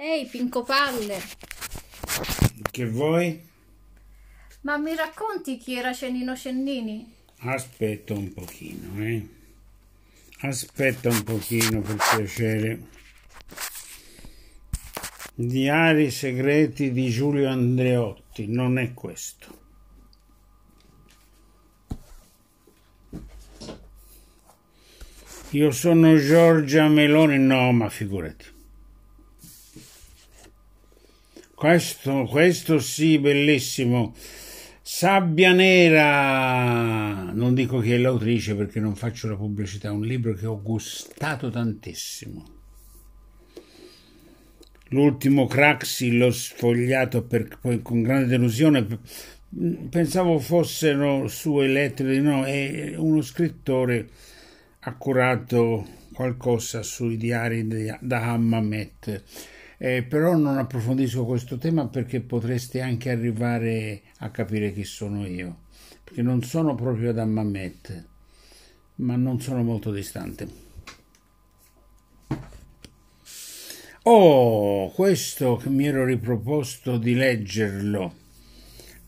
Ehi, Pincopalle, Che vuoi? ma mi racconti chi era Cennino Cennini? Aspetta un pochino, eh. Aspetta un pochino per piacere. Diari segreti di Giulio Andreotti, non è questo. Io sono Giorgia Meloni, no, ma figurati. Questo, questo sì, bellissimo. Sabbia Nera, non dico chi è l'autrice perché non faccio la pubblicità, è un libro che ho gustato tantissimo. L'ultimo Craxi l'ho sfogliato per, con grande delusione, pensavo fossero sue lettere, no, è uno scrittore ha curato qualcosa sui diari di, da Hammamet. Eh, però non approfondisco questo tema perché potreste anche arrivare a capire chi sono io, perché non sono proprio da Mamet, ma non sono molto distante. Oh, questo che mi ero riproposto di leggerlo,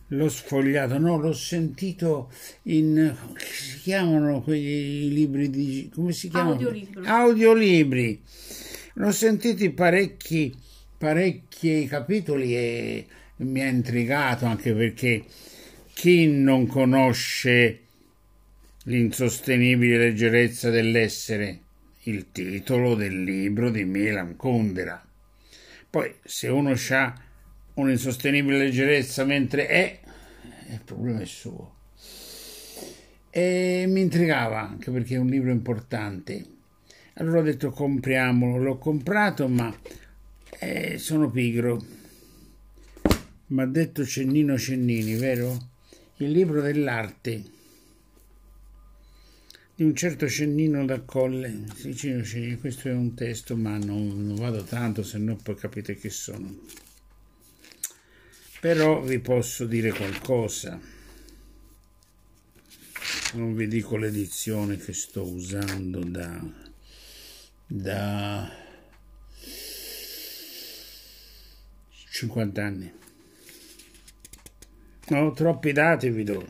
l'ho sfogliato, no, l'ho sentito in, si chiamano quei libri di, come si chiamano? Audiolibri. Audiolibri. Ne ho sentiti parecchi, parecchi capitoli e mi ha intrigato anche perché chi non conosce l'insostenibile leggerezza dell'essere, il titolo del libro di Milan Kundera. Poi se uno ha un'insostenibile leggerezza mentre è, il problema è suo. E mi intrigava anche perché è un libro importante. Allora ho detto compriamolo, l'ho comprato ma eh, sono pigro. Mi ha detto Cennino Cennini, vero? Il libro dell'arte di un certo Cennino da Colle. Sì, Cennino Cennini, questo è un testo ma non, non vado tanto se no poi capite che sono. Però vi posso dire qualcosa. Non vi dico l'edizione che sto usando da, da 50 anni. Ho troppi dati, vi do.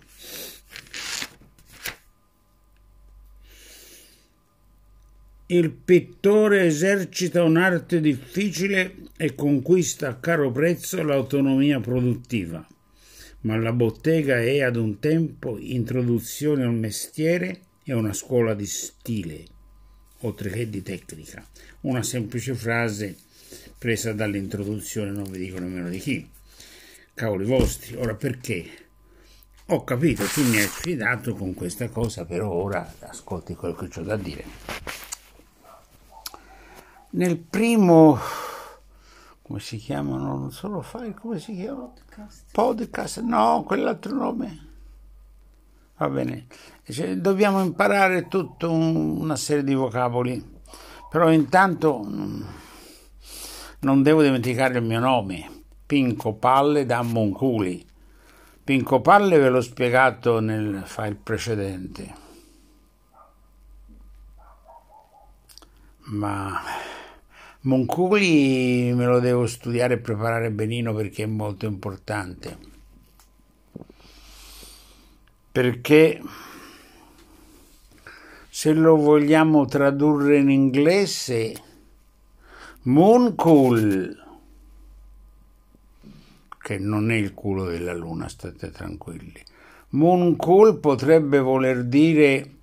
Il pittore esercita un'arte difficile e conquista a caro prezzo l'autonomia produttiva, ma la bottega è ad un tempo introduzione al mestiere e una scuola di stile, oltre che di tecnica. Una semplice frase presa dall'introduzione, non vi dico nemmeno di chi. Cavoli vostri, ora perché? Ho capito, tu mi hai sfidato con questa cosa, però ora ascolti quello che ho da dire. Nel primo, come si chiamano? Non solo file, come si chiama? Podcast. Podcast, no, quell'altro nome. Va bene, cioè, dobbiamo imparare tutta un, una serie di vocaboli, però intanto non devo dimenticare il mio nome, Pinco Palle da Monculi. Pinco Palle ve l'ho spiegato nel file precedente. Ma Monculi me lo devo studiare e preparare benino perché è molto importante. Perché se lo vogliamo tradurre in inglese, Mooncool, che non è il culo della luna, state tranquilli. Mooncool potrebbe voler dire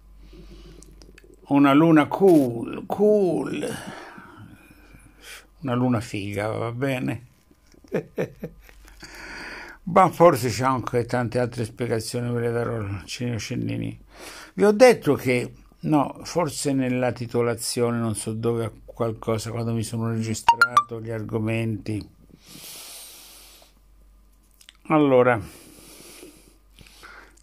una luna cool, cool, una luna figa, va bene? Ma forse c'è anche tante altre spiegazioni, ve le darò Cennino Cennini. Vi ho detto che, no, forse nella titolazione, non so dove, qualcosa, quando mi sono registrato gli argomenti. Allora,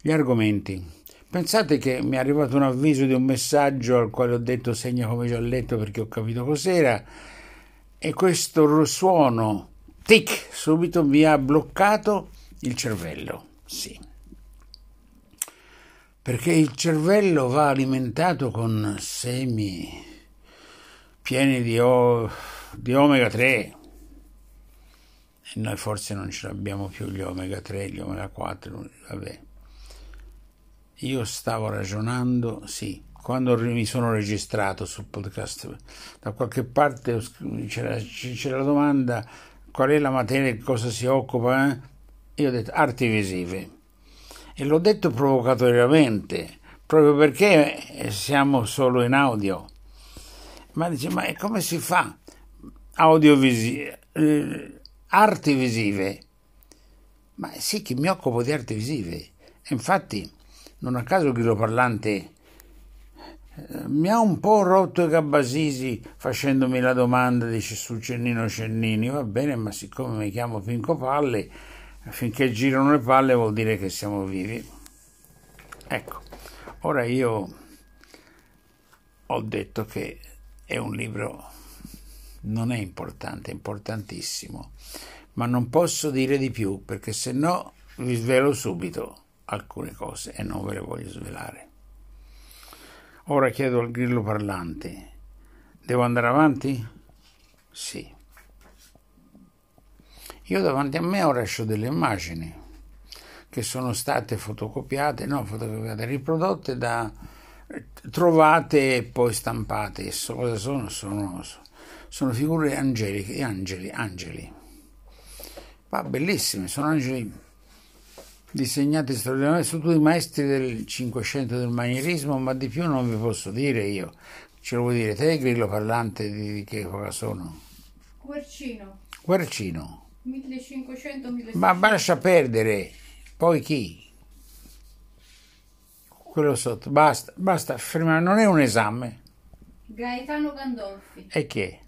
gli argomenti. Pensate che mi è arrivato un avviso di un messaggio al quale ho detto segna come già letto perché ho capito cos'era e questo suono tic subito mi ha bloccato il cervello. Sì. Perché il cervello va alimentato con semi pieni di, o, di omega 3 e noi forse non ce l'abbiamo più gli omega 3, gli omega 4, vabbè. Io stavo ragionando, sì, quando mi sono registrato sul podcast, da qualche parte c'era, c'era la domanda qual è la materia di cosa si occupa, eh? io ho detto arti visive e l'ho detto provocatoriamente, proprio perché siamo solo in audio. Ma dice, ma come si fa? Audiovisive, eh, arti visive. Ma sì, che mi occupo di arti visive. E infatti, non a caso il grillo parlante eh, mi ha un po' rotto i gabbasisi facendomi la domanda dice su Cennino Cennini va bene ma siccome mi chiamo Pinco Palle finché girano le palle vuol dire che siamo vivi ecco ora io ho detto che è un libro non è importante, è importantissimo, ma non posso dire di più perché se no vi svelo subito alcune cose e non ve le voglio svelare. Ora chiedo al grillo parlante, devo andare avanti? Sì. Io davanti a me ora ho delle immagini che sono state fotocopiate, no, fotocopiate, riprodotte da trovate e poi stampate. Cosa sono? Sono, sono figure angeliche, angeli, angeli. Ma bellissime, sono angeli disegnati straordinariamente, sono tutti maestri del Cinquecento del manierismo, ma di più non vi posso dire io. Ce lo vuoi dire te, grillo parlante, di, di che epoca sono? Guercino. Guercino. 1500-1600. Ma lascia perdere. Poi chi? Quello sotto. Basta, basta, fermare. Non è un esame. Gaetano Gandolfi. E che?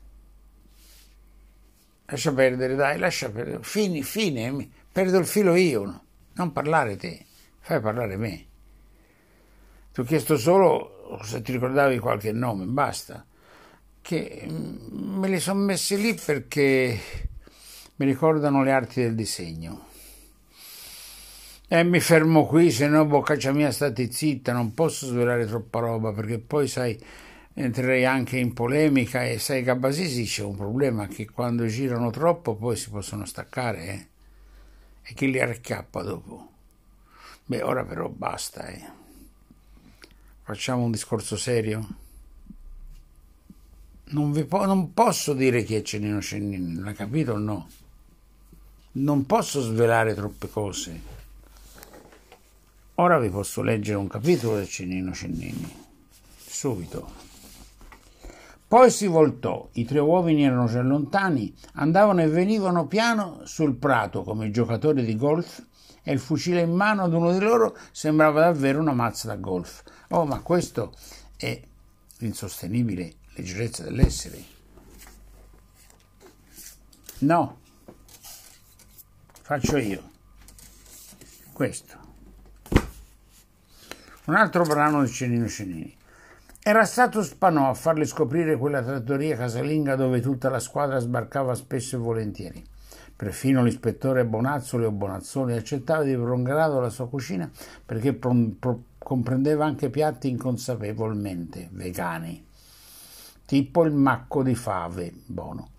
Lascia perdere, dai, lascia perdere. Fini, fine, perdo il filo io. Non parlare te, fai parlare me. Ti ho chiesto solo se ti ricordavi qualche nome, basta. Che mm, me li sono messi lì perché mi ricordano le arti del disegno. E mi fermo qui, se no boccaccia mia stati zitta, non posso svelare troppa roba perché poi sai entrerei anche in polemica e sai Gabasisi c'è un problema che quando girano troppo poi si possono staccare eh? e chi li archiappa dopo beh ora però basta eh. facciamo un discorso serio non, po- non posso dire chi è Cennino Cennini l'ha capito o no non posso svelare troppe cose ora vi posso leggere un capitolo del Cennino Cennini subito poi si voltò, i tre uomini erano già lontani, andavano e venivano piano sul prato come giocatori di golf e il fucile in mano ad uno di loro sembrava davvero una mazza da golf. Oh, ma questo è l'insostenibile leggerezza dell'essere. No, faccio io. Questo. Un altro brano di Cenino Cenini. Era stato Spanò a farle scoprire quella trattoria casalinga dove tutta la squadra sbarcava spesso e volentieri. Perfino l'ispettore Bonazzoli o Bonazzoli accettava di prolungato la sua cucina perché pro- pro- comprendeva anche piatti inconsapevolmente vegani, tipo il macco di fave, buono.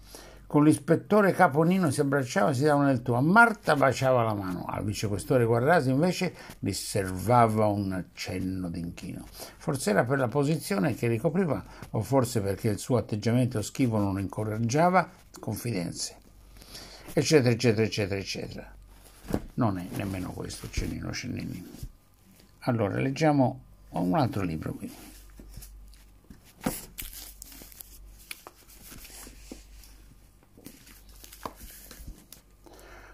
Con l'ispettore Caponino si abbracciava, si davano nel tuo. A Marta baciava la mano. Al vicequestore Guarrasi invece riservava un accenno d'inchino. Forse era per la posizione che ricopriva o forse perché il suo atteggiamento schivo non incoraggiava confidenze. Eccetera, eccetera, eccetera, eccetera. Non è nemmeno questo Cennino Cennini. Allora, leggiamo un altro libro qui.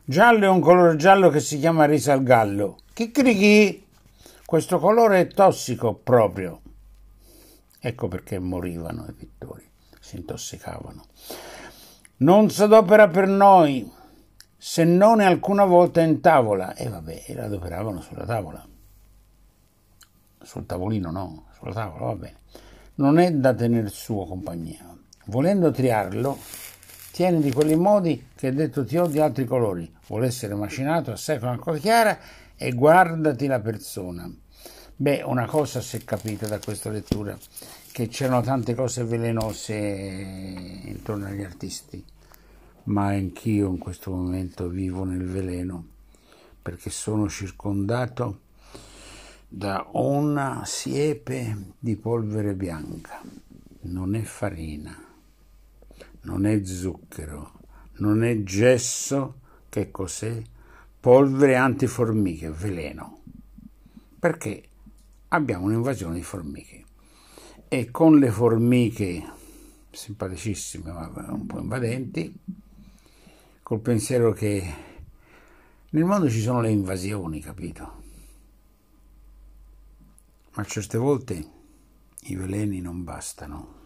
Giallo è un colore giallo che si chiama risa al gallo. Chicchirichi! Questo colore è tossico proprio. Ecco perché morivano i pittori, si intossicavano. Non s'adopera per noi, se non alcuna volta in tavola. E vabbè, e l'adoperavano sulla tavola. Sul tavolino no, sulla tavola, va bene. Non è da tener suo compagnia. Volendo triarlo, Tieni di quelli modi che detto ti ho di altri colori. Vuole essere macinato assai con acqua chiara e guardati la persona. Beh, una cosa si è capita da questa lettura, che c'erano tante cose velenose intorno agli artisti. ma anch'io in questo momento vivo nel veleno perché sono circondato da una siepe di polvere bianca. Non è farina, non è zucchero, non è gesso, che cos'è? Polvere antiformiche, veleno. Perché abbiamo un'invasione di formiche e con le formiche simpaticissime ma un po' invadenti, col pensiero che nel mondo ci sono le invasioni, capito? Ma certe volte i veleni non bastano.